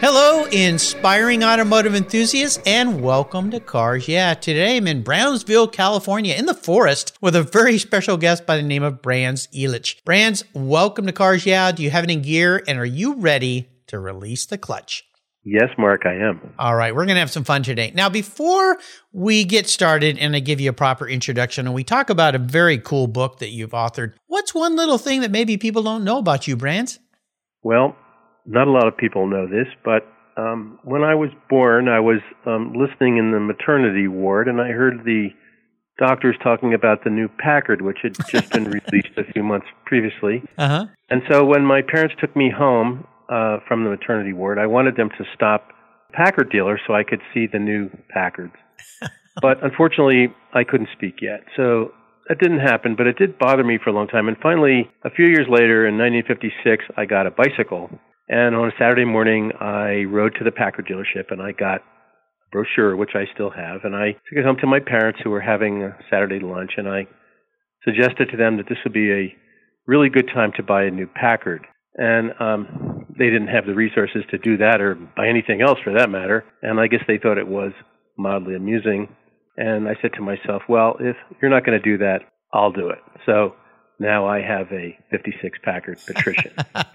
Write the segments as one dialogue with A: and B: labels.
A: Hello, inspiring automotive enthusiasts, and welcome to Cars Yeah. Today I'm in Brownsville, California, in the forest, with a very special guest by the name of Brandes Elitch. Brandes, welcome to Cars Yeah. Do you have any gear, and are you ready to release the clutch?
B: Yes, Mark, I am.
A: All right, we're going to have some fun today. Now, before we get started and I give you a proper introduction and we talk about a very cool book that you've authored, what's one little thing that maybe people don't know about you, Brandes?
B: Well, not a lot of people know this, but um, when I was born, I was um, listening in the maternity ward, and I heard the doctors talking about the new Packard, which had just been released a few months previously.
A: Uh-huh.
B: And so when my parents took me home uh, from the maternity ward, I wanted them to stop Packard dealer so I could see the new Packards. but unfortunately, I couldn't speak yet. So that didn't happen, but it did bother me for a long time. And finally, a few years later, in 1956, I got a bicycle and on a Saturday morning, I rode to the Packard dealership and I got a brochure, which I still have, and I took it home to my parents who were having a Saturday lunch, and I suggested to them that this would be a really good time to buy a new Packard. And um, they didn't have the resources to do that or buy anything else for that matter. And I guess they thought it was mildly amusing. And I said to myself, well, if you're not going to do that, I'll do it. So now I have a 56 Packard Patrician.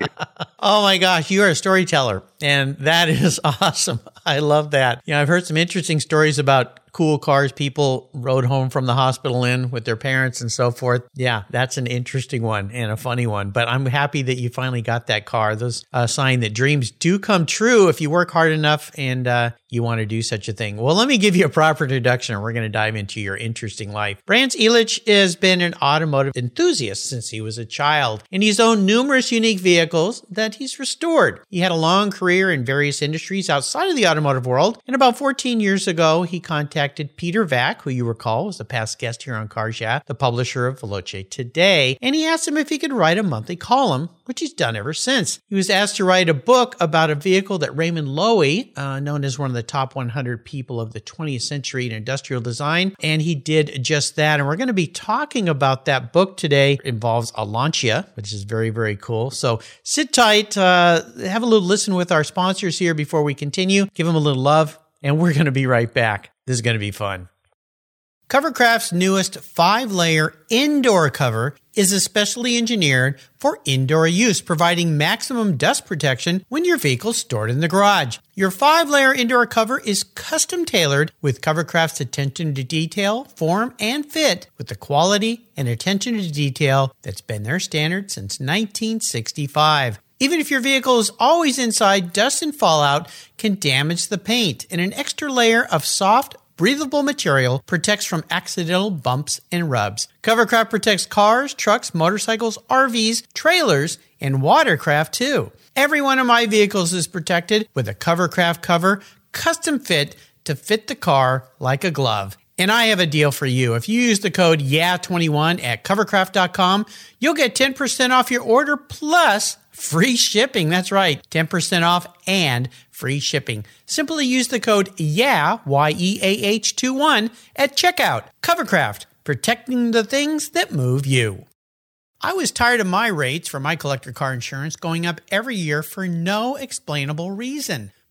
A: oh my gosh, you are a storyteller, and that is awesome. I love that. You know, I've heard some interesting stories about cool cars people rode home from the hospital in with their parents and so forth. Yeah, that's an interesting one and a funny one. But I'm happy that you finally got that car. Those uh, sign that dreams do come true if you work hard enough and uh, you want to do such a thing. Well, let me give you a proper introduction and we're going to dive into your interesting life. Brandes Elitch has been an automotive enthusiast since he was a child and he's owned numerous unique vehicles that he's restored. He had a long career in various industries outside of the automotive world and about 14 years ago he contacted contacted Peter Vack, who you recall was a past guest here on Cars Yeah, the publisher of Veloce Today, and he asked him if he could write a monthly column, which he's done ever since. He was asked to write a book about a vehicle that Raymond Loewy, uh, known as one of the top 100 people of the 20th century in industrial design, and he did just that. And we're going to be talking about that book today. It involves a Lancia, which is very, very cool. So sit tight, uh, have a little listen with our sponsors here before we continue. Give them a little love, and we're going to be right back. This is going to be fun. Covercraft's newest five layer indoor cover is especially engineered for indoor use, providing maximum dust protection when your vehicle's stored in the garage. Your five layer indoor cover is custom tailored with Covercraft's attention to detail, form, and fit with the quality and attention to detail that's been their standard since 1965. Even if your vehicle is always inside, dust and fallout can damage the paint, and an extra layer of soft, breathable material protects from accidental bumps and rubs. Covercraft protects cars, trucks, motorcycles, RVs, trailers, and watercraft too. Every one of my vehicles is protected with a Covercraft cover, custom fit to fit the car like a glove. And I have a deal for you. If you use the code YEAH21 at covercraft.com, you'll get 10% off your order plus Free shipping. That's right. 10% off and free shipping. Simply use the code YEAH, Y-E-A-H 21 at checkout. Covercraft, protecting the things that move you. I was tired of my rates for my collector car insurance going up every year for no explainable reason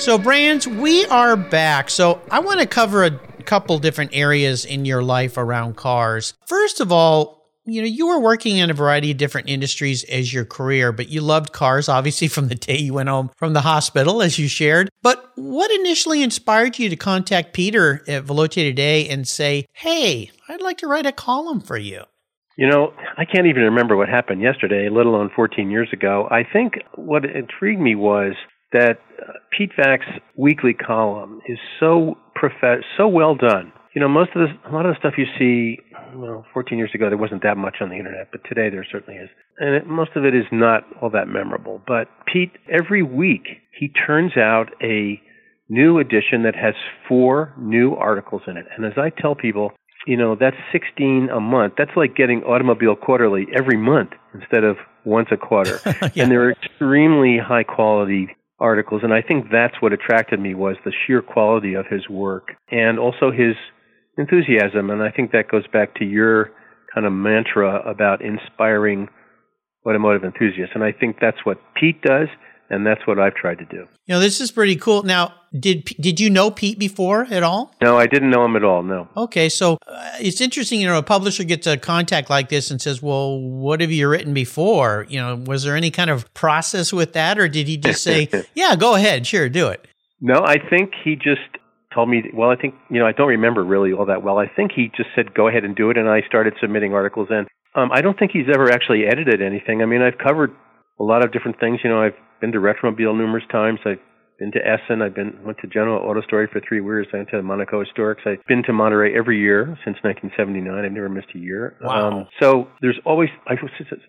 A: So, Brandes, we are back. So, I want to cover a couple different areas in your life around cars. First of all, you know, you were working in a variety of different industries as your career, but you loved cars, obviously, from the day you went home from the hospital, as you shared. But what initially inspired you to contact Peter at Veloce Today and say, hey, I'd like to write a column for you?
B: You know, I can't even remember what happened yesterday, let alone 14 years ago. I think what intrigued me was that uh, Pete Vack's weekly column is so prof- so well done. You know, most of the a lot of the stuff you see, well, 14 years ago there wasn't that much on the internet, but today there certainly is, and it, most of it is not all that memorable. But Pete, every week he turns out a new edition that has four new articles in it, and as I tell people, you know, that's 16 a month. That's like getting Automobile Quarterly every month instead of once a quarter. yeah. And they're extremely high quality articles and I think that's what attracted me was the sheer quality of his work and also his enthusiasm and I think that goes back to your kind of mantra about inspiring automotive enthusiasts and I think that's what Pete does and that's what I've tried to do.
A: You know, this is pretty cool. Now, did did you know Pete before at all?
B: No, I didn't know him at all. No.
A: Okay, so uh, it's interesting. You know, a publisher gets a contact like this and says, "Well, what have you written before?" You know, was there any kind of process with that, or did he just say, "Yeah, go ahead, sure, do it"?
B: No, I think he just told me. Well, I think you know, I don't remember really all that well. I think he just said, "Go ahead and do it," and I started submitting articles. And um, I don't think he's ever actually edited anything. I mean, I've covered a lot of different things. You know, I've been to Retromobile numerous times. I've been to Essen. I've been went to General Auto Story for three years. I went to Monaco Historics. I've been to Monterey every year since 1979. I've never missed a year.
A: Wow. Um,
B: so there's always I,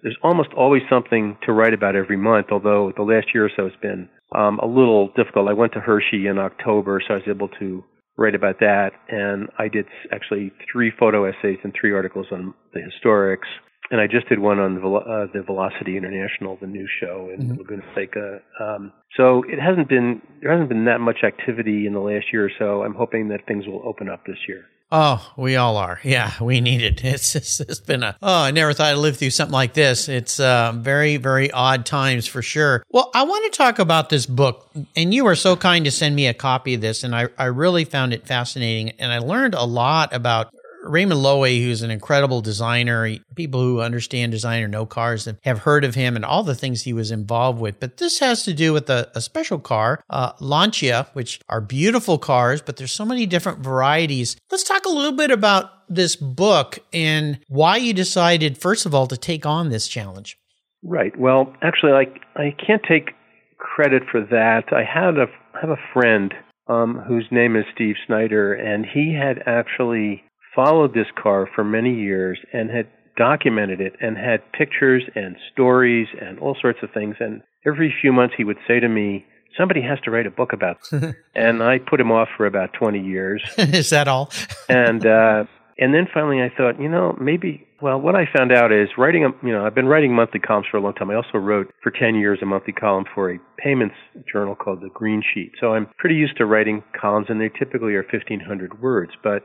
B: there's almost always something to write about every month. Although the last year or so has been um, a little difficult. I went to Hershey in October, so I was able to write about that. And I did actually three photo essays and three articles on the historics and I just did one on the, uh, the Velocity Invitational, the new show in mm-hmm. Laguna Seca. Um, so it hasn't been there hasn't been that much activity in the last year or so. I'm hoping that things will open up this year.
A: Oh, we all are. Yeah, we need it. It's just, it's been a oh, I never thought I'd live through something like this. It's uh, very very odd times for sure. Well, I want to talk about this book, and you were so kind to send me a copy of this, and I I really found it fascinating, and I learned a lot about Raymond Loewy, who's an incredible designer, people who understand design or know cars have heard of him and all the things he was involved with. But this has to do with a, a special car, uh, Lancia, which are beautiful cars, but there's so many different varieties. Let's talk a little bit about this book and why you decided, first of all, to take on this challenge.
B: Right. Well, actually, I I can't take credit for that. I had a I have a friend um, whose name is Steve Snyder, and he had actually followed this car for many years and had documented it and had pictures and stories and all sorts of things. And every few months he would say to me, somebody has to write a book about this. and I put him off for about 20 years.
A: is that all?
B: and, uh, and then finally I thought, you know, maybe, well, what I found out is writing, a, you know, I've been writing monthly columns for a long time. I also wrote for 10 years a monthly column for a payments journal called the Green Sheet. So I'm pretty used to writing columns and they typically are 1500 words, but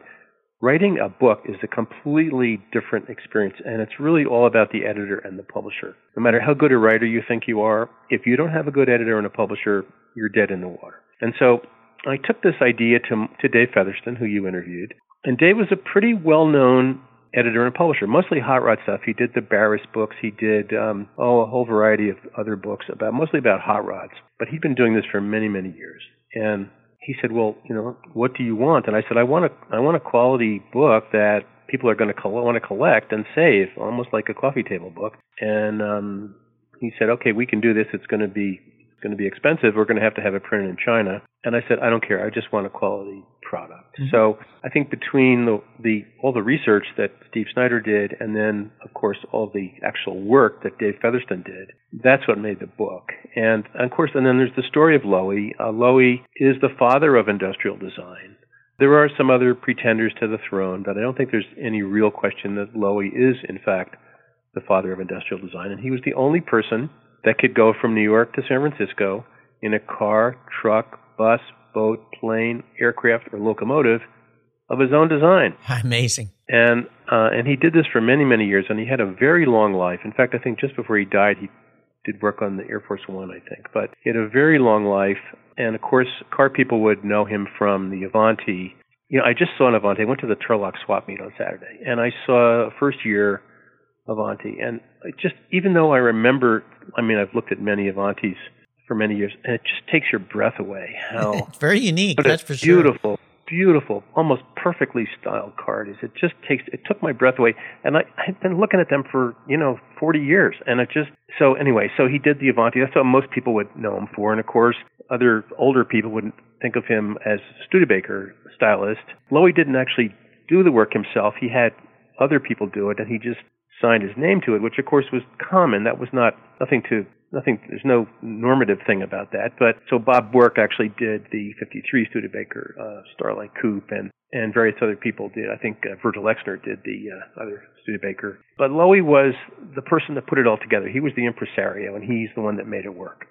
B: Writing a book is a completely different experience, and it's really all about the editor and the publisher. No matter how good a writer you think you are, if you don't have a good editor and a publisher, you're dead in the water. And so I took this idea to, to Dave Fetherston, who you interviewed, and Dave was a pretty well known editor and publisher, mostly hot rod stuff. He did the Barris books. He did um, oh a whole variety of other books about mostly about hot rods. But he'd been doing this for many many years, And he said, "Well, you know, what do you want?" And I said, "I want a I want a quality book that people are going to want to collect and save, almost like a coffee table book." And um, he said, "Okay, we can do this. It's going to be going to be expensive. We're going to have to have it printed in China." And I said, "I don't care. I just want a quality product." Mm-hmm. So I think between the the all the research that Steve Snyder did, and then of course all the actual work that Dave Fetherston did, that's what made the book. And of course, and then there's the story of Loewy. Uh, Loewy is the father of industrial design. There are some other pretenders to the throne, but I don't think there's any real question that Loewy is, in fact, the father of industrial design. And he was the only person that could go from New York to San Francisco in a car, truck, bus, boat, plane, aircraft, or locomotive of his own design.
A: Amazing.
B: And uh, and he did this for many many years, and he had a very long life. In fact, I think just before he died, he did work on the Air Force One, I think. But he had a very long life, and of course, car people would know him from the Avanti. You know, I just saw an Avanti. I went to the Turlock swap meet on Saturday, and I saw a first year Avanti, and just even though I remember, I mean, I've looked at many Avantis for many years, and it just takes your breath away. How
A: very unique. That's for
B: sure. Beautiful, beautiful, almost perfectly styled card is. It just takes it took my breath away, and I I've been looking at them for you know 40 years, and it just so anyway. So he did the Avanti. That's what most people would know him for, and of course, other older people wouldn't think of him as Studebaker stylist. Loewy didn't actually do the work himself. He had other people do it, and he just signed his name to it, which of course was common. That was not nothing to nothing. There's no normative thing about that. But so Bob Bourke actually did the 53 Studebaker uh, Starlight Coupe, and and various other people did. I think uh, Virgil Exner did the uh, other Studebaker. But Loewy was the person that put it all together. He was the impresario, and he's the one that made it work.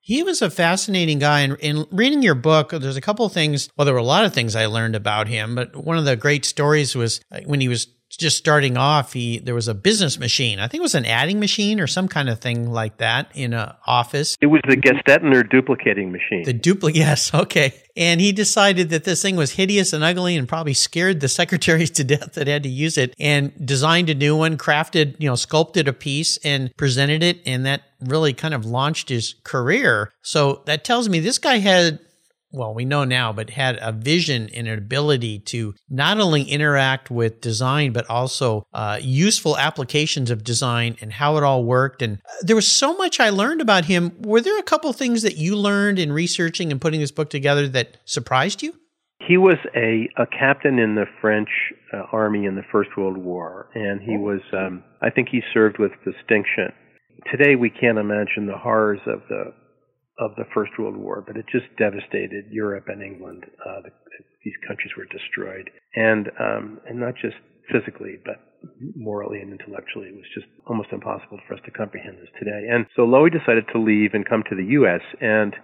A: He was a fascinating guy. And in reading your book, there's a couple of things. Well, there were a lot of things I learned about him, but one of the great stories was uh, when he was just starting off, he there was a business machine. I think it was an adding machine or some kind of thing like that in an office.
B: It was the Gestetner duplicating machine.
A: The duplicate, yes, okay. And he decided that this thing was hideous and ugly and probably scared the secretaries to death that had to use it and designed a new one, crafted, you know, sculpted a piece and presented it. And that really kind of launched his career. So that tells me this guy had well, we know now, but had a vision and an ability to not only interact with design, but also uh, useful applications of design and how it all worked. And uh, there was so much I learned about him. Were there a couple things that you learned in researching and putting this book together that surprised you?
B: He was a, a captain in the French uh, army in the First World War, and he was, um, I think he served with distinction. Today, we can't imagine the horrors of the of the First World War, but it just devastated Europe and England. Uh, the, these countries were destroyed, and um, and not just physically, but morally and intellectually. It was just almost impossible for us to comprehend this today. And so Loewy decided to leave and come to the U.S. and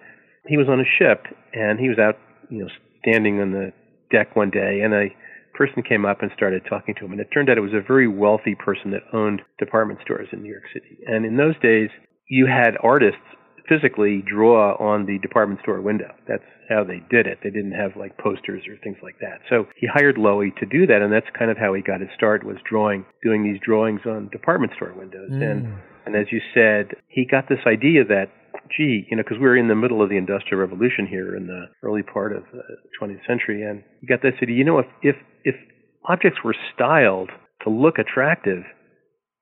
B: he was on a ship and he was out, you know, standing on the deck one day, and a person came up and started talking to him. And it turned out it was a very wealthy person that owned department stores in New York City. And in those days, you had artists physically draw on the department store window. That's how they did it. They didn't have like posters or things like that. So he hired Loewy to do that, and that's kind of how he got his start was drawing, doing these drawings on department store windows. Mm. And and as you said, he got this idea that gee, you know, because we were in the middle of the Industrial Revolution here in the early part of the 20th century, and he got this idea. You know, if if if objects were styled to look attractive,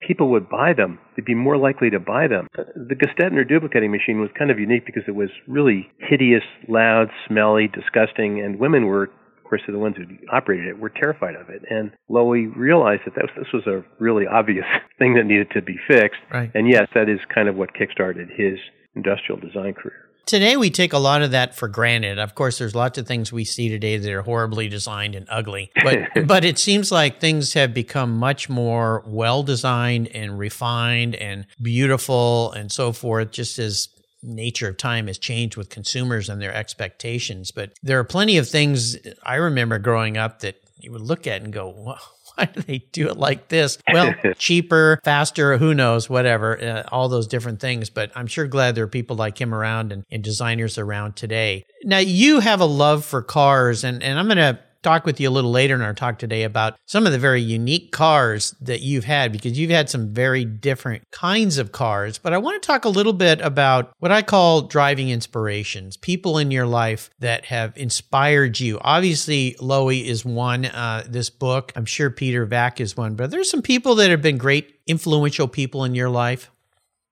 B: people would buy them. They'd be more likely to buy them. Uh, the Gestetner duplicating machine was kind of unique because it was really hideous, loud, smelly, disgusting, and women were, of course, the ones who operated it, were terrified of it. And Loewy realized that, that was, this was a really obvious thing that needed to be fixed.
A: Right.
B: And yes, that is kind of what kickstarted his industrial design career.
A: Today, we take a lot of that for granted. Of course, there's lots of things we see today that are horribly designed and ugly, but but it seems like things have become much more well designed and refined and beautiful and so forth. Just as nature of time has changed with consumers and their expectations, but there are plenty of things I remember growing up that you would look at and go, "Wow." why do they do it like this? Well, cheaper, faster, who knows, whatever, uh, all those different things. But I'm sure glad there are people like him around and, and designers around today. Now, you have a love for cars, and, and I'm going to talk with you a little later in our talk today about some of the very unique cars that you've had because you've had some very different kinds of cars. But I want to talk a little bit about what I call driving inspirations, people in your life that have inspired you. Obviously, Loewy is one, uh, this book. I'm sure Peter Vack is one, but there's some people that have been great, influential people in your life.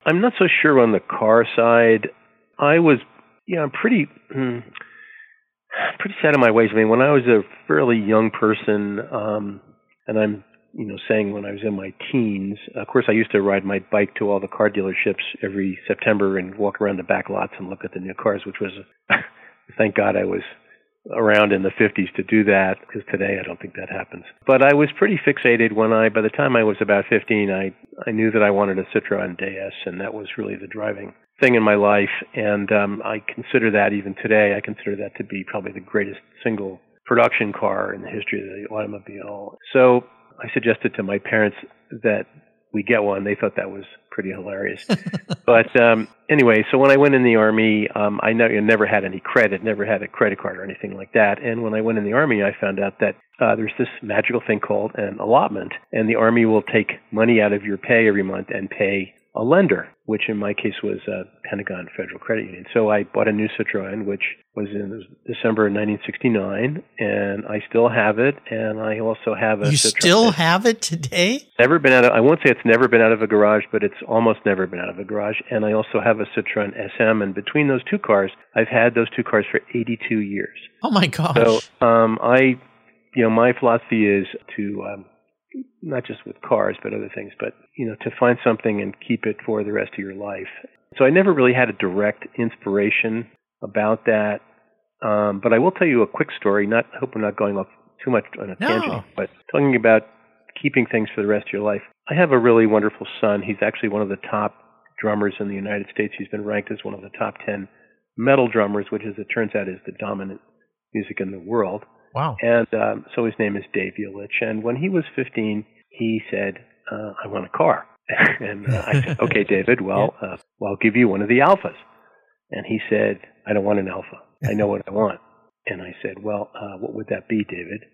B: I'm not so sure on the car side. I was, yeah, I'm pretty. Pretty set in my ways. I mean, when I was a fairly young person, um, and I'm, you know, saying when I was in my teens, of course, I used to ride my bike to all the car dealerships every September and walk around the back lots and look at the new cars, which was, thank God, I was around in the 50s to do that because today I don't think that happens. But I was pretty fixated when I by the time I was about 15 I I knew that I wanted a Citroen DS and that was really the driving thing in my life and um I consider that even today I consider that to be probably the greatest single production car in the history of the automobile. So I suggested to my parents that we get one. They thought that was pretty hilarious. but um, anyway, so when I went in the army, um, I never, never had any credit, never had a credit card or anything like that. And when I went in the army, I found out that uh, there's this magical thing called an allotment, and the army will take money out of your pay every month and pay a lender, which in my case was uh, Pentagon Federal Credit Union. So I bought a new Citroen, which was in December 1969, and I still have it. And I also have a.
A: You
B: Citroen.
A: still have it today?
B: Never been out of. I won't say it's never been out of a garage, but it's almost never been out of a garage. And I also have a Citroen SM. And between those two cars, I've had those two cars for 82 years.
A: Oh my gosh!
B: So um, I, you know, my philosophy is to um, not just with cars, but other things, but, you know, to find something and keep it for the rest of your life. So I never really had a direct inspiration about that. Um, but I will tell you a quick story. Not, I hope we're not going off too much on a
A: no.
B: tangent, but talking about keeping things for the rest of your life. I have a really wonderful son. He's actually one of the top drummers in the United States. He's been ranked as one of the top 10 metal drummers, which, as it turns out, is the dominant music in the world.
A: Wow.
B: And um, so his name is Dave Elitch. And when he was 15, he said, uh, I want a car. and uh, I said, okay, David, well, yeah. uh, well, I'll give you one of the Alfas. And he said, I don't want an Alfa. I know what I want. And I said, well, uh, what would that be, David?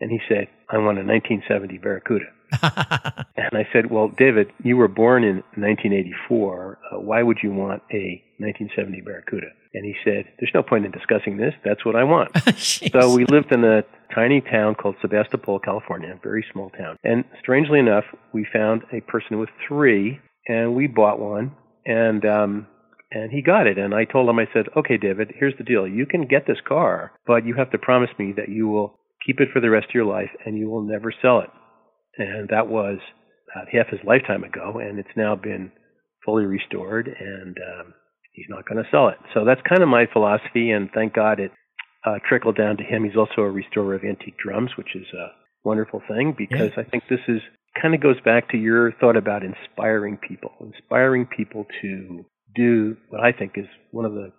B: And he said, I want a 1970 Barracuda. and I said, well, David, you were born in 1984. Uh, why would you want a 1970 Barracuda? And he said, there's no point in discussing this. That's what I want. so we lived in a tiny town called Sebastopol, California, a very small town. And strangely enough, we found a person with three, and we bought one. And um, and he got it. And I told him, I said, okay, David, here's the deal. You can get this car, but you have to promise me that you will keep it for the rest of your life and you will never sell it. And that was uh, half his lifetime ago, and it's now been fully restored, and um, he's not going to sell it. So that's kind of my philosophy, and thank God it uh, trickled down to him. He's also a restorer of antique drums, which is a wonderful thing because yeah. I think this is kind of goes back to your thought about inspiring people, inspiring people to do what I think is one of the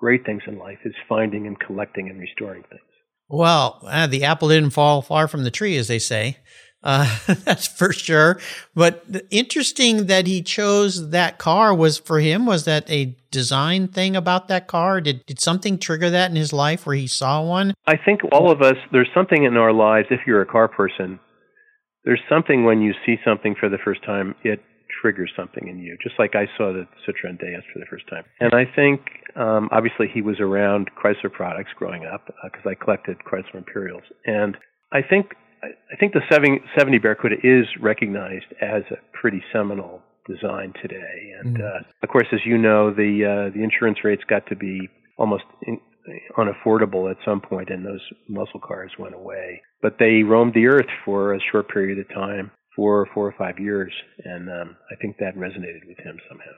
B: great things in life is finding and collecting and restoring things.
A: Well, uh, the apple didn't fall far from the tree, as they say. Uh, that's for sure. But interesting that he chose that car was for him. Was that a design thing about that car? Did did something trigger that in his life where he saw one?
B: I think all of us. There's something in our lives. If you're a car person, there's something when you see something for the first time. It triggers something in you, just like I saw the Citroen DS for the first time. And I think, um, obviously, he was around Chrysler products growing up because uh, I collected Chrysler Imperials, and I think I think the 70, 70 Barracuda is recognized as a pretty seminal design today. And mm. uh, of course, as you know, the uh, the insurance rates got to be almost in, unaffordable at some point, and those muscle cars went away. But they roamed the earth for a short period of time for four or five years, and um, I think that resonated with him somehow.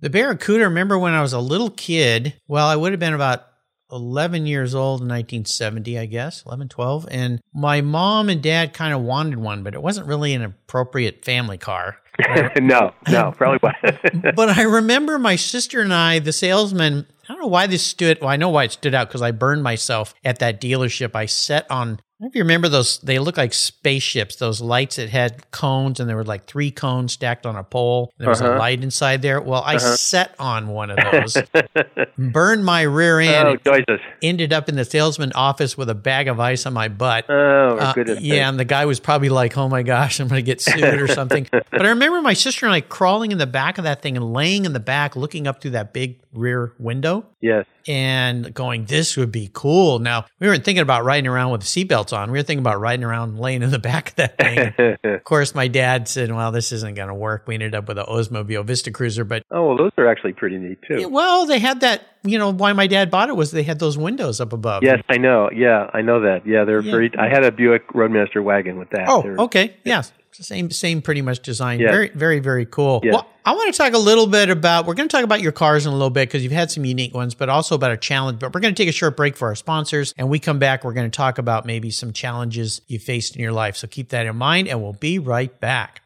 A: The Barracuda, remember when I was a little kid? Well, I would have been about 11 years old in 1970, I guess, 11, 12. And my mom and dad kind of wanted one, but it wasn't really an appropriate family car.
B: no, no, probably wasn't.
A: but I remember my sister and I, the salesman, I don't know why this stood, well, I know why it stood out because I burned myself at that dealership. I sat on if you remember those, they look like spaceships, those lights that had cones and there were like three cones stacked on a pole. There was uh-huh. a light inside there. Well, I uh-huh. set on one of those, burned my rear end, oh, ended up in the salesman office with a bag of ice on my butt.
B: Oh, uh, goodness.
A: Yeah, and the guy was probably like, oh my gosh, I'm going to get sued or something. but I remember my sister and I crawling in the back of that thing and laying in the back looking up through that big rear window.
B: Yes.
A: And going, this would be cool. Now, we weren't thinking about riding around with seatbelts on. We were thinking about riding around laying in the back of that thing. of course, my dad said, well, this isn't going to work. We ended up with an Oldsmobile Vista Cruiser. But
B: oh, well, those are actually pretty neat too.
A: Yeah, well, they had that, you know, why my dad bought it was they had those windows up above.
B: Yes, I know. Yeah, I know that. Yeah, they're yeah. very, I had a Buick Roadmaster wagon with that.
A: Oh,
B: they're,
A: okay. Yes same same pretty much design. Yeah. Very very very cool. Yeah. Well, I want to talk a little bit about. We're going to talk about your cars in a little bit because you've had some unique ones, but also about a challenge. But we're going to take a short break for our sponsors, and we come back. We're going to talk about maybe some challenges you faced in your life. So keep that in mind, and we'll be right back.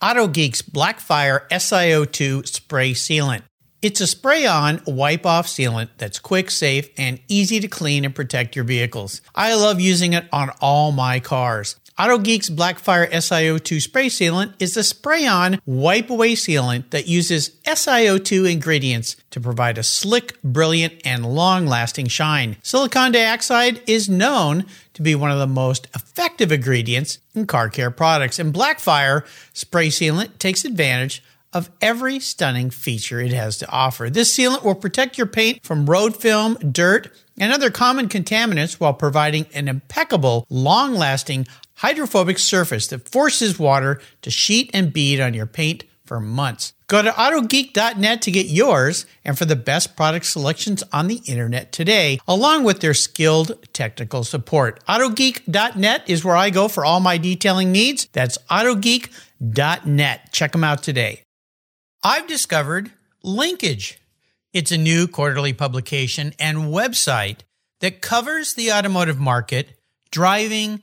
A: Auto Geeks Blackfire SiO2 spray sealant. It's a spray on wipe off sealant that's quick, safe, and easy to clean and protect your vehicles. I love using it on all my cars. AutoGeek's Blackfire SiO2 spray sealant is a spray on wipe away sealant that uses SiO2 ingredients to provide a slick, brilliant, and long lasting shine. Silicon dioxide is known to be one of the most effective ingredients in car care products, and Blackfire spray sealant takes advantage of every stunning feature it has to offer. This sealant will protect your paint from road film, dirt, and other common contaminants while providing an impeccable, long lasting, hydrophobic surface that forces water to sheet and bead on your paint for months. Go to AutoGeek.net to get yours and for the best product selections on the internet today, along with their skilled technical support. AutoGeek.net is where I go for all my detailing needs. That's AutoGeek.net. Check them out today. I've discovered Linkage. It's a new quarterly publication and website that covers the automotive market, driving,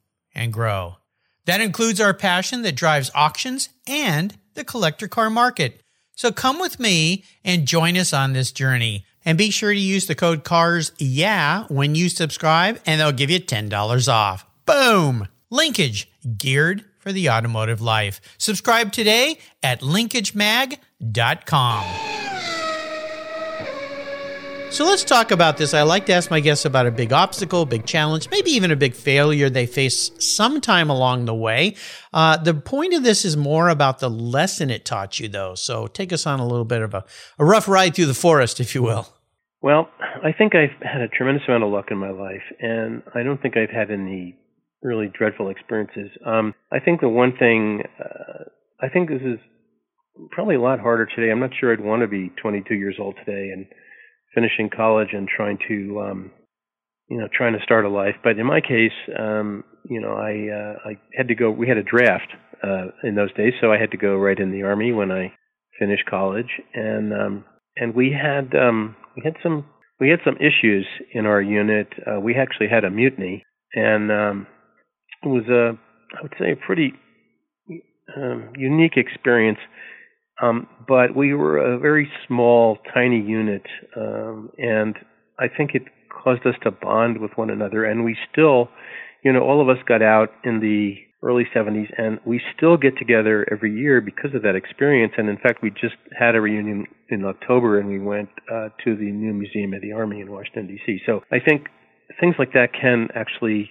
A: and grow. That includes our passion that drives auctions and the collector car market. So come with me and join us on this journey. And be sure to use the code CARS yeah when you subscribe, and they'll give you $10 off. Boom! Linkage, geared for the automotive life. Subscribe today at linkagemag.com. So let's talk about this. I like to ask my guests about a big obstacle, big challenge, maybe even a big failure they face sometime along the way. Uh, the point of this is more about the lesson it taught you, though. So take us on a little bit of a, a rough ride through the forest, if you will.
B: Well, I think I've had a tremendous amount of luck in my life, and I don't think I've had any really dreadful experiences. Um, I think the one thing, uh, I think this is probably a lot harder today. I'm not sure I'd want to be 22 years old today and finishing college and trying to um you know trying to start a life. But in my case um you know i uh i had to go we had a draft uh in those days so i had to go right in the army when i finished college. And um and we had um we had some we had some issues in our unit. Uh we actually had a mutiny. And um it was a i would say a pretty um unique experience um, but we were a very small, tiny unit, um, and I think it caused us to bond with one another. And we still, you know, all of us got out in the early 70s, and we still get together every year because of that experience. And in fact, we just had a reunion in October, and we went uh, to the new Museum of the Army in Washington D.C. So I think things like that can actually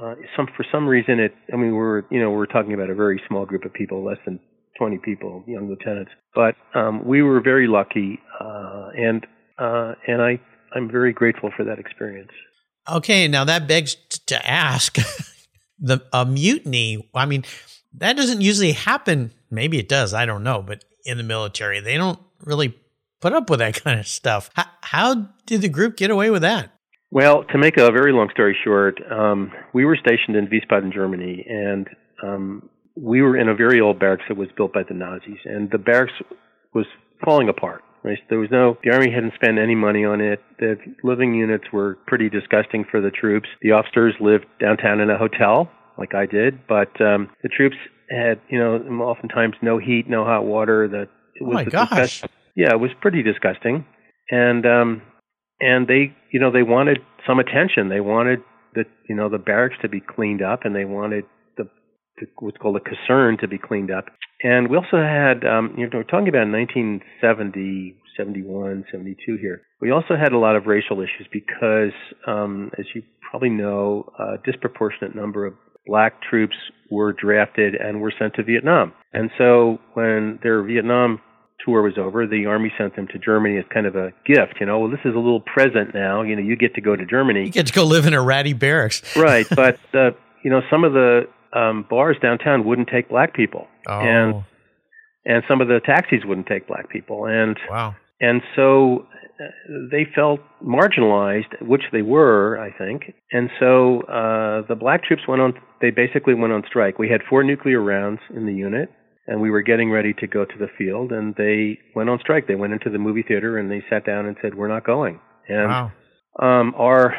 B: uh, some for some reason it i mean we're you know we're talking about a very small group of people less than 20 people, young lieutenants. But um, we were very lucky, uh, and uh, and I I'm very grateful for that experience.
A: Okay, now that begs to ask the a mutiny. I mean, that doesn't usually happen. Maybe it does. I don't know. But in the military, they don't really put up with that kind of stuff. How, how did the group get away with that?
B: Well, to make a very long story short, um, we were stationed in Wiesbaden, Germany, and um, we were in a very old barracks that was built by the Nazis, and the barracks was falling apart. Right? There was no, the army hadn't spent any money on it. The living units were pretty disgusting for the troops. The officers lived downtown in a hotel, like I did, but um, the troops had, you know, oftentimes no heat, no hot water. That
A: it was oh my gosh,
B: yeah, it was pretty disgusting, and um, and they, you know, they wanted some attention. They wanted the, you know, the barracks to be cleaned up, and they wanted what's called a caserne to be cleaned up. And we also had, um, you know, we're talking about 1970, 71, 72 here. We also had a lot of racial issues because, um, as you probably know, a disproportionate number of black troops were drafted and were sent to Vietnam. And so when their Vietnam tour was over, the army sent them to Germany as kind of a gift. You know, well, this is a little present now. You know, you get to go to Germany.
A: You get to go live in a ratty barracks.
B: right, but uh, you know, some of the um, bars downtown wouldn't take black people,
A: oh.
B: and and some of the taxis wouldn't take black people, and
A: wow,
B: and so uh, they felt marginalized, which they were, I think. And so uh, the black troops went on. They basically went on strike. We had four nuclear rounds in the unit, and we were getting ready to go to the field, and they went on strike. They went into the movie theater and they sat down and said, "We're not going." And
A: wow.
B: um, our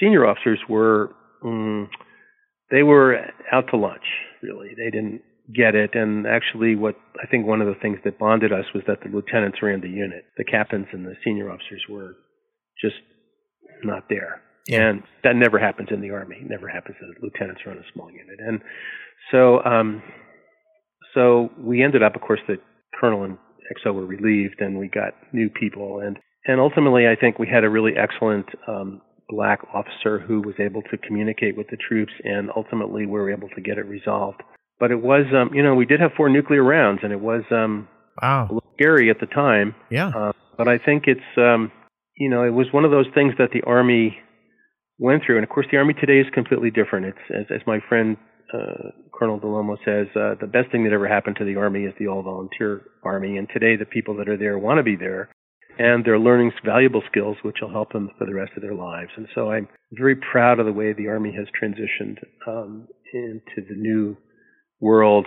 B: senior officers were um, they were out to lunch. Really, they didn't get it. And actually, what I think one of the things that bonded us was that the lieutenants ran the unit. The captains and the senior officers were just not there.
A: Yeah.
B: And that never happens in the army. It never happens that lieutenants run a small unit. And so um, so we ended up, of course, the colonel and XO were relieved, and we got new people, and and ultimately, I think we had a really excellent um, black officer who was able to communicate with the troops, and ultimately, we were able to get it resolved. But it was, um, you know, we did have four nuclear rounds, and it was um,
A: wow.
B: a little scary at the time.
A: Yeah.
B: Uh, but I think it's, um, you know, it was one of those things that the Army went through. And of course, the Army today is completely different. It's, as, as my friend uh, Colonel DeLomo says uh, the best thing that ever happened to the Army is the all volunteer Army. And today, the people that are there want to be there, and they're learning valuable skills which will help them for the rest of their lives. And so I'm very proud of the way the Army has transitioned um, into the new world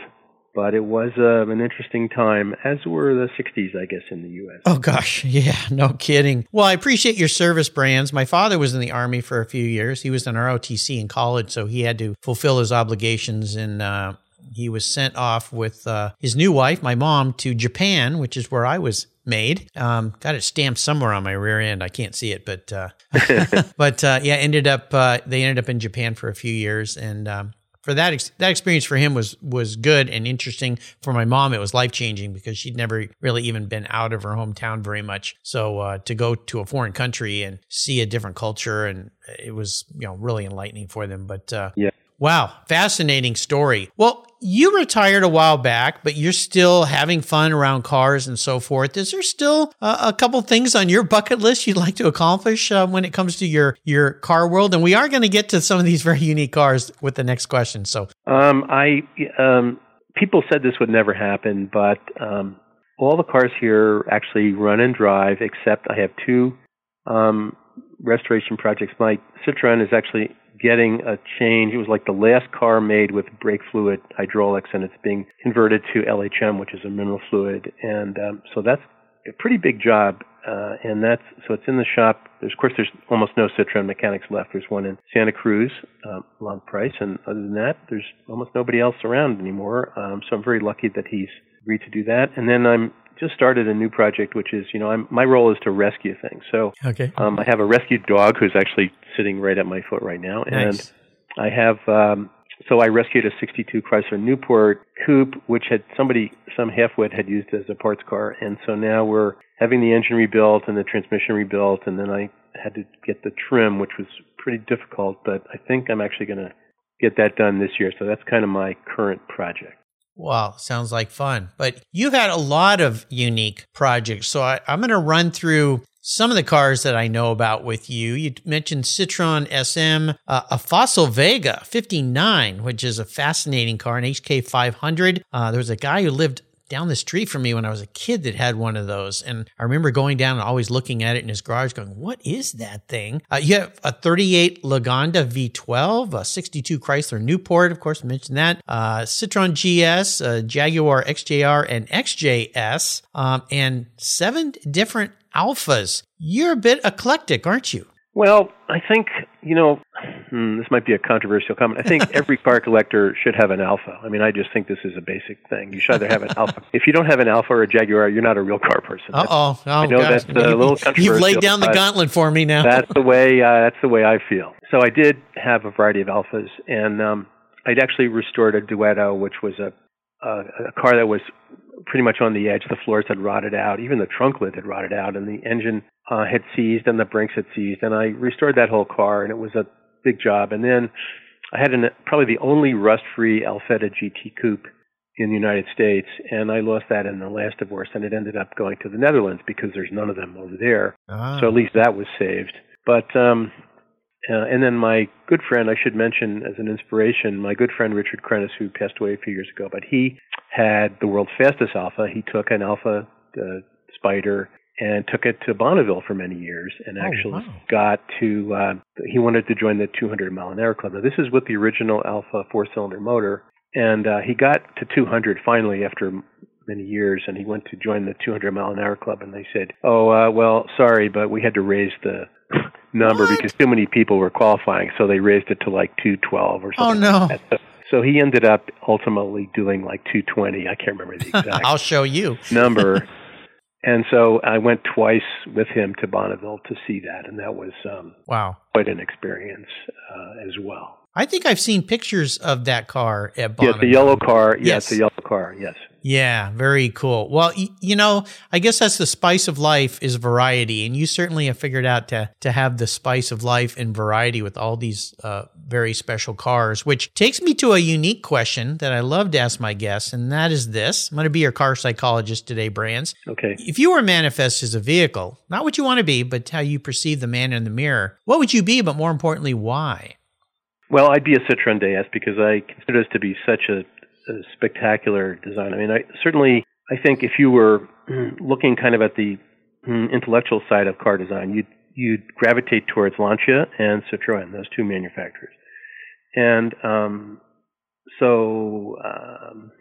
B: but it was uh, an interesting time, as were the 60s, I guess, in the U.S.
A: Oh, gosh. Yeah, no kidding. Well, I appreciate your service, Brandes. My father was in the Army for a few years. He was an ROTC in college, so he had to fulfill his obligations and uh, he was sent off with uh, his new wife, my mom, to Japan, which is where I was made. Um, got it stamped somewhere on my rear end. I can't see it, but uh, but uh, yeah, ended up uh, they ended up in Japan for a few years, and um, for that ex- that experience for him was was good and interesting. For my mom, it was life changing because she'd never really even been out of her hometown very much. So uh, to go to a foreign country and see a different culture, and it was you know really enlightening for them. But uh,
B: yeah.
A: Wow, fascinating story. Well, you retired a while back, but you're still having fun around cars and so forth. Is there still uh, a couple things on your bucket list you'd like to accomplish uh, when it comes to your your car world? And we are going to get to some of these very unique cars with the next question. So,
B: um, I um, people said this would never happen, but um, all the cars here actually run and drive, except I have two um, restoration projects. My Citroen is actually getting a change. It was like the last car made with brake fluid hydraulics, and it's being converted to LHM, which is a mineral fluid. And um, so that's a pretty big job. Uh, and that's so it's in the shop. There's of course there's almost no Citroen mechanics left. There's one in Santa Cruz, um, long price, and other than that, there's almost nobody else around anymore. Um, so I'm very lucky that he's agreed to do that. And then I'm just started a new project, which is, you know, I'm, my role is to rescue things. So
A: okay.
B: um, I have a rescued dog who's actually sitting right at my foot right now, and. I have. Um, so I rescued a '62 Chrysler Newport coupe, which had somebody, some halfwit had used as a parts car, and so now we're having the engine rebuilt and the transmission rebuilt, and then I had to get the trim, which was pretty difficult, but I think I'm actually going to get that done this year. So that's kind of my current project.
A: Wow, sounds like fun. But you've had a lot of unique projects. So I, am going to run through some of the cars that I know about with you. You mentioned Citroen SM, uh, a Facel Vega 59, which is a fascinating car, an HK 500. Uh, there was a guy who lived down the street from me when I was a kid that had one of those. And I remember going down and always looking at it in his garage going, what is that thing? Uh, you have a 38 Lagonda V12, a 62 Chrysler Newport, of course, mentioned that, uh, Citroen GS, uh, Jaguar XJR and XJS, um, and seven different Alfas. You're a bit eclectic, aren't you?
B: Well, I think, you know, hmm, this might be a controversial comment. I think every car collector should have an Alfa. I mean, I just think this is a basic thing. You should either have an Alfa. If you don't have an Alfa or a Jaguar, you're not a real car person.
A: Uh oh.
B: I know
A: gosh.
B: that's a little controversial.
A: You've laid down the gauntlet for me now.
B: that's the way. Uh, that's the way I feel. So I did have a variety of Alfas, and um, I'd actually restored a Duetto, which was a a, a car that was pretty much on the edge. The floors had rotted out. Even the trunk lid had rotted out, and the engine uh, had seized and the brakes had seized. And I restored that whole car, and it was a big job. And then I had an, probably the only rust-free Alfetta GT Coupe in the United States, and I lost that in the last divorce, and it ended up going to the Netherlands because there's none of them over there.
A: Ah.
B: So at least that was saved. But um, uh, and then my good friend, I should mention as an inspiration, my good friend Richard Krennis, who passed away a few years ago, but he had the world's fastest Alfa. He took an Alfa uh, Spider and took it to Bonneville for many years and
A: Oh,
B: actually
A: wow.
B: got to, uh, he wanted to join the 200 mile an hour club. Now, this is with the original Alfa four cylinder motor. And uh, he got to 200 finally after many years, and he went to join the 200 mile an hour club, and they said, "Oh, uh, well, sorry, but we had to raise the number
A: What?
B: because too many people were qualifying, so they raised it to like 212 or something.
A: Oh,
B: something."
A: no.
B: like. So, so he ended up ultimately doing like 220. I can't remember the exact
A: I'll show you.
B: number. And so I went twice with him to Bonneville to see that, and that was um,
A: Wow.
B: quite an experience uh, as well.
A: I think I've seen pictures of that car at
B: Yes,
A: Bonneville.
B: the yellow car. Yes,
A: Yes.
B: the yellow car. Yes.
A: Yeah, very cool. Well, y- you know, I guess that's the spice of life is variety, and you certainly have figured out to to have the spice of life and variety with all these uh, very special cars. Which takes me to a unique question that I love to ask my guests, and that is this: I'm going to be your car psychologist today, Brandes.
B: Okay.
A: If you were manifest as a vehicle, not what you want to be, but how you perceive the man in the mirror, what would you be? But more importantly, why?
B: Well, I'd be a Citroen DS because I consider this to be such a, a spectacular design. I mean, I certainly I think if you were looking kind of at the mm, intellectual side of car design, you'd you'd gravitate towards Lancia and Citroen, those two manufacturers. And um, so, um,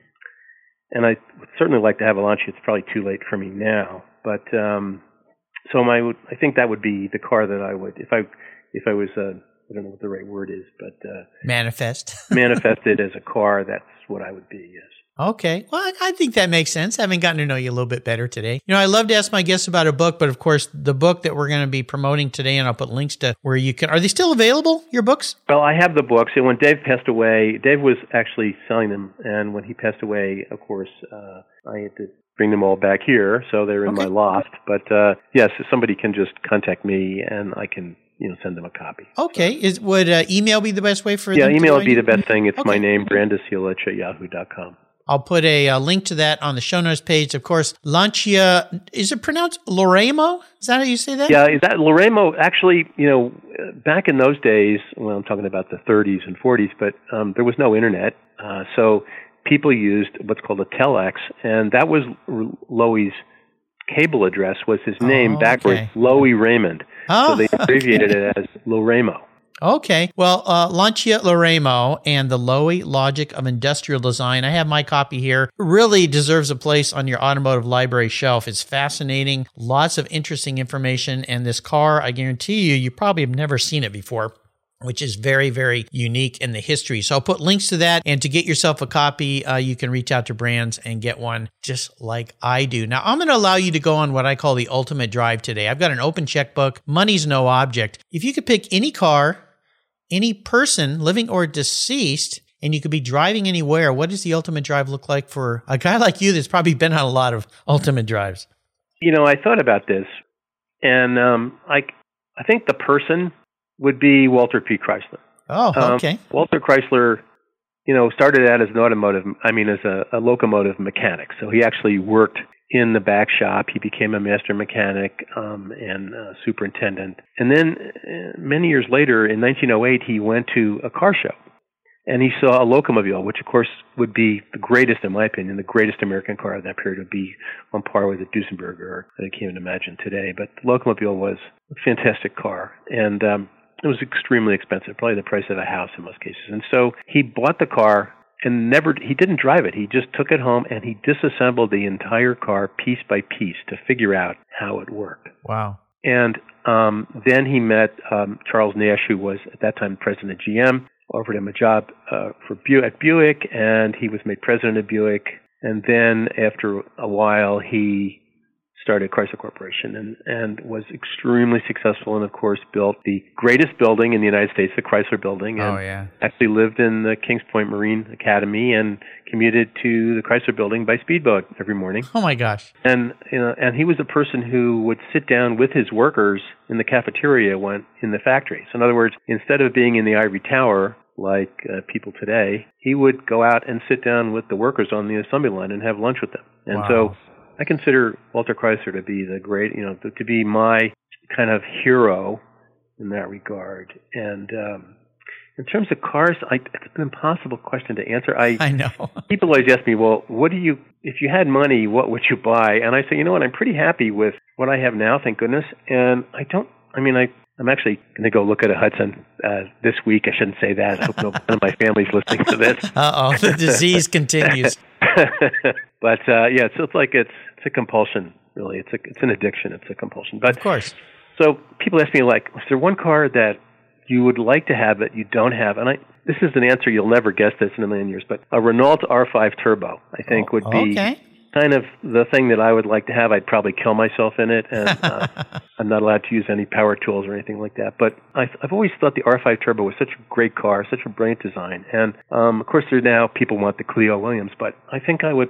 B: and I would certainly like to have a Lancia. It's probably too late for me now, but um, so my I think that would be the car that I would if I if I was uh, I don't know what the right word is, but uh,
A: Manifest.
B: manifested as a car, that's what I would be. Yes.
A: Okay. Well, I- I think that makes sense. Having gotten to know you a little bit better today. You know, I love to ask my guests about a book, but of course, the book that we're going to be promoting today, and I'll put links to where you can. Are they still available? Your books?
B: Well, I have the books, and when Dave passed away, Dave was actually selling them, and when he passed away, of course, uh, I had to bring them all back here, so they're in
A: Okay.
B: my loft. But uh, yes, somebody can just contact me, and I can you know send them a copy.
A: Okay. Is would uh, email be the best way for?
B: Yeah, email would be the best thing. It's my name, Brandes Elitch at yahoo.com.
A: I'll put a, uh link to that on the show notes page. Of course, Lancia. Is it pronounced Loraymo? Is that how you say that?
B: Yeah, is that Loraymo actually, you know, back in those days, well, I'm talking about the 30s and 40s, but um, there was no internet. Uh, so people used what's called a telex, and that was Loewy's cable address was his name
A: Oh,
B: backwards,
A: okay.
B: Loewy Raymond.
A: Oh,
B: so they abbreviated it as Loraymo.
A: Okay. Well, uh, Lancia Loraymo and the Loewy Logic of Industrial Design. I have my copy here. Really deserves a place on your automotive library shelf. It's fascinating. Lots of interesting information. And this car, I guarantee you, you probably have never seen it before. Which is very, very unique in the history. So I'll put links to that. And to get yourself a copy, uh, you can reach out to Brandes and get one just like I do. Now, I'm going to allow you to go on what I call the ultimate drive today. I've got an open checkbook. Money's no object. If you could pick any car, any person, living or deceased, and you could be driving anywhere, what does the ultimate drive look like for a guy like you that's probably been on a lot of ultimate drives?
B: You know, I thought about this, and um, I, I think the person would be Walter P. Chrysler.
A: Oh,
B: Um,
A: okay.
B: Walter Chrysler, you know, started out as an automotive, I mean, as a, a locomotive mechanic. So he actually worked in the back shop. He became a master mechanic um, and uh, superintendent. And then uh, many years later, in 1908, he went to a car show. and he saw a locomobile, which of course would be the greatest, in my opinion, the greatest American car of that period would be on par with a Duesenberger. That I can't even imagine today, but the locomobile was a fantastic car, and um, it was extremely expensive, probably the price of a house in most cases. And so he bought the car and never he didn't drive it. He just took it home and he disassembled the entire car piece by piece to figure out how it worked.
A: Wow.
B: And um, then he met um, Charles Nash, who was at that time president of GM, offered him a job uh, for Bu- at Buick, and he was made president of Buick. And then after a while, he started Chrysler Corporation and, and was extremely successful and of course built the greatest building in the United States, the Chrysler building. And
A: oh yeah.
B: Actually lived in the Kings Point Marine Academy and commuted to the Chrysler building by speedboat every morning.
A: Oh my gosh.
B: And you know, and he was a person who would sit down with his workers in the cafeteria when in the factory. So in other words, instead of being in the ivory tower like uh, people today, he would go out and sit down with the workers on the assembly line and have lunch with them. And
A: wow.
B: so I consider Walter Chrysler to be the great, you know, to, be my kind of hero in that regard. And um, in terms of cars, I, it's an impossible question to answer. I,
A: I know.
B: people always ask me, well, what do you, if you had money, what would you buy? And I say, you know what, I'm pretty happy with what I have now, thank goodness. And I don't, I mean, I, I'm actually going to go look at a Hudson uh, this week. I shouldn't say that. I hope no one of my family's listening to this.
A: Uh oh, the disease continues.
B: But uh, yeah, so it's like it's it's a compulsion. Really, it's a it's an addiction. It's a compulsion. But
A: of course.
B: So people ask me like, is there one car that you would like to have that you don't have? And I this is an answer you'll never guess this in a million years. But a Renault R5 Turbo, I think, would be
A: okay.
B: kind of the thing that I would like to have. I'd probably kill myself in it, and uh, I'm not allowed to use any power tools or anything like that. But I've, I've always thought the R5 Turbo was such a great car, such a brilliant design. And um, of course, there now people want the Clio Williams, but I think I would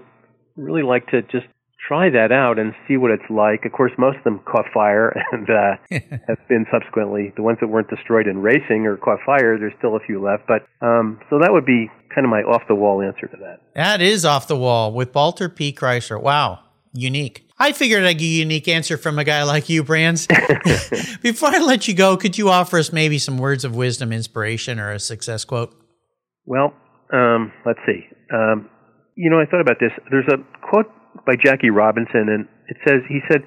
B: really like to just try that out and see what it's like. Of course, most of them caught fire and uh, have been subsequently the ones that weren't destroyed in racing or caught fire. There's still a few left, but um, so that would be kind of my off the wall answer to that.
A: That is off the wall with Walter P. Chrysler. Wow, unique. I figured I'd get a unique answer from a guy like you, Brandes. Before I let you go, could you offer us maybe some words of wisdom, inspiration, or a success quote?
B: Well, um, let's see. Um, you know, I thought about this. There's a quote by Jackie Robinson, and it says, he said,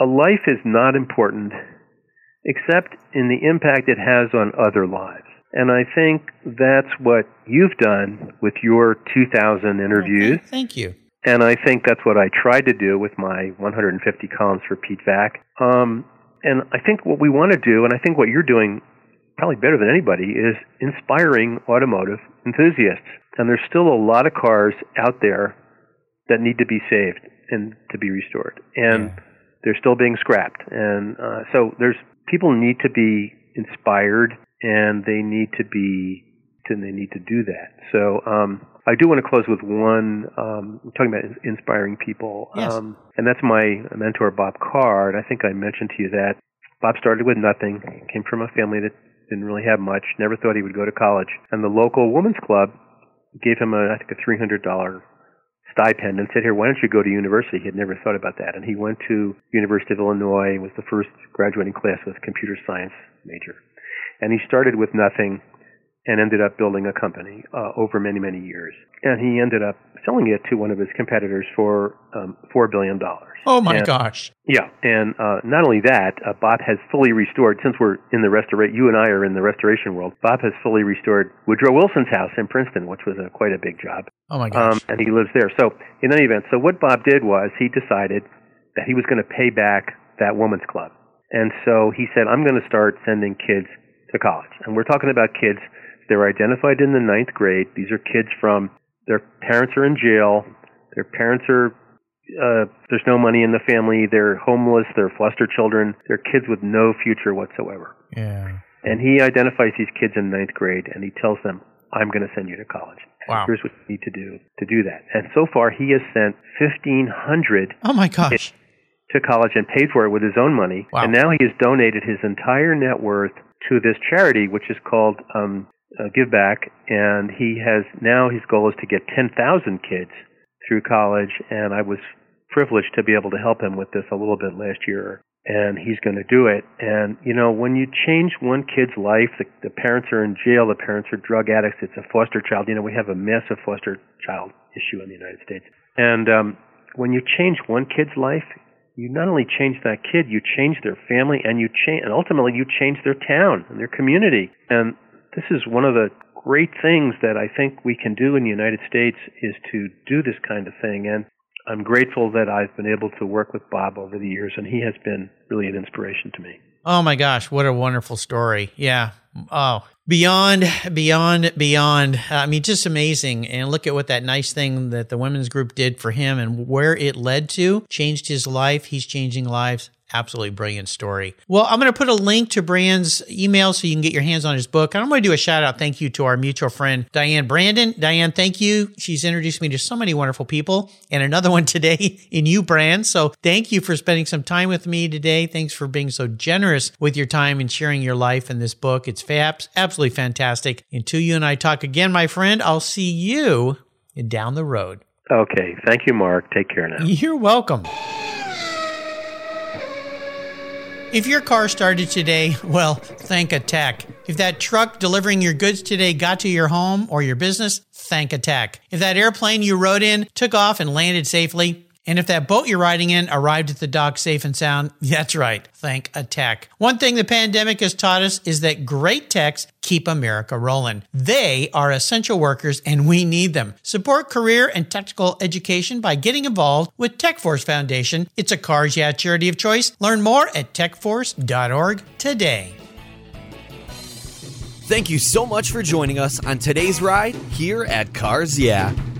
B: a life is not important except in the impact it has on other lives. And I think that's what you've done with your 2,000 interviews.
A: Okay, thank you.
B: And I think that's what I tried to do with my 150 columns for Pete Vac. Um, and I think what we want to do, and I think what you're doing probably better than anybody, is inspiring automotive enthusiasts. And there's still a lot of cars out there that need to be saved and to be restored. And
A: Yeah.
B: they're still being scrapped. And uh, so there's people need to be inspired and they need to be and they need to do that. So um, I do want to close with one um, talking about inspiring people,
A: Yes.
B: um, and that's my mentor Bob Carr. I think I mentioned to you that Bob started with nothing, came from a family that didn't really have much, never thought he would go to college, and the local women's club gave him a I think a three hundred dollar stipend and said, "Here, why don't you go to university?" He had never thought about that, and he went to University of Illinois. Was the first graduating class with computer science major, and he started with nothing and ended up building a company uh, over many many years. And he ended up selling it to one of his competitors for um, four billion dollars.
A: Oh my
B: And-
A: gosh.
B: yeah, and uh, not only that, uh, Bob has fully restored. Since we're in the restoration, you and I are in the restoration world. Bob has fully restored Woodrow Wilson's house in Princeton, which was a, quite a big job,
A: Oh my gosh.
B: um, and he lives there. So, in any event, so what Bob did was he decided that he was going to pay back that woman's club, and so he said, "I'm going to start sending kids to college." And we're talking about kids. They're identified in the ninth grade. These are kids from their parents are in jail. Their parents are uh, there's no money in the family. They're homeless. They're foster children. They're kids with no future whatsoever.
A: yeah.
B: And he identifies these kids in ninth grade and he tells them, I'm going to send you to college.
A: Wow.
B: Here's what you need to do to do that. And so far, he has sent 1,500
A: Oh my gosh.
B: to college and paid for it with his own money.
A: Wow.
B: And now he has donated his entire net worth to this charity, which is called um, uh, Give Back. And he has now his goal is to get 10,000 kids through college. And I was privileged to be able to help him with this a little bit last year. and he's going to do it. And you know, when you change one kid's life, the, the parents are in jail, the parents are drug addicts. It's a foster child. You know, we have a massive foster child issue in the United States. And um, when you change one kid's life, you not only change that kid, you change their family, and you change, and ultimately you change their town and their community. And this is one of the great things that I think we can do in the United States is to do this kind of thing. And I'm grateful that I've been able to work with Bob over the years, and he has been really an inspiration to me.
A: Oh my gosh, what a wonderful story. Yeah. Oh, beyond, beyond, beyond. I mean, just amazing. And look at what that nice thing that the women's group did for him and where it led to, changed his life. He's changing lives absolutely brilliant story. Well, I'm going to put a link to Brand's email so you can get your hands on his book. And I'm going to do a shout out thank you to our mutual friend, Diane Brandon. Diane, thank you. She's introduced me to so many wonderful people and another one today in you, Brand. So thank you for spending some time with me today. Thanks for being so generous with your time and sharing your life in this book. It's fabs, absolutely fantastic. Until you and I talk again, my friend, I'll see you down the road.
B: Okay. Thank you, Mark. Take care now.
A: You're welcome. If your car started today, well, thank a tech. If that truck delivering your goods today got to your home or your business, thank a tech. If that airplane you rode in took off and landed safely, and if that boat you're riding in arrived at the dock safe and sound, that's right, thank a tech. One thing the pandemic has taught us is that great techs keep America rolling. They are essential workers and we need them. Support career and technical education by getting involved with TechForce Foundation. It's a Cars Yeah charity of choice. Learn more at techforce.org today.
C: Thank you so much for joining us on today's ride here at Cars Yeah.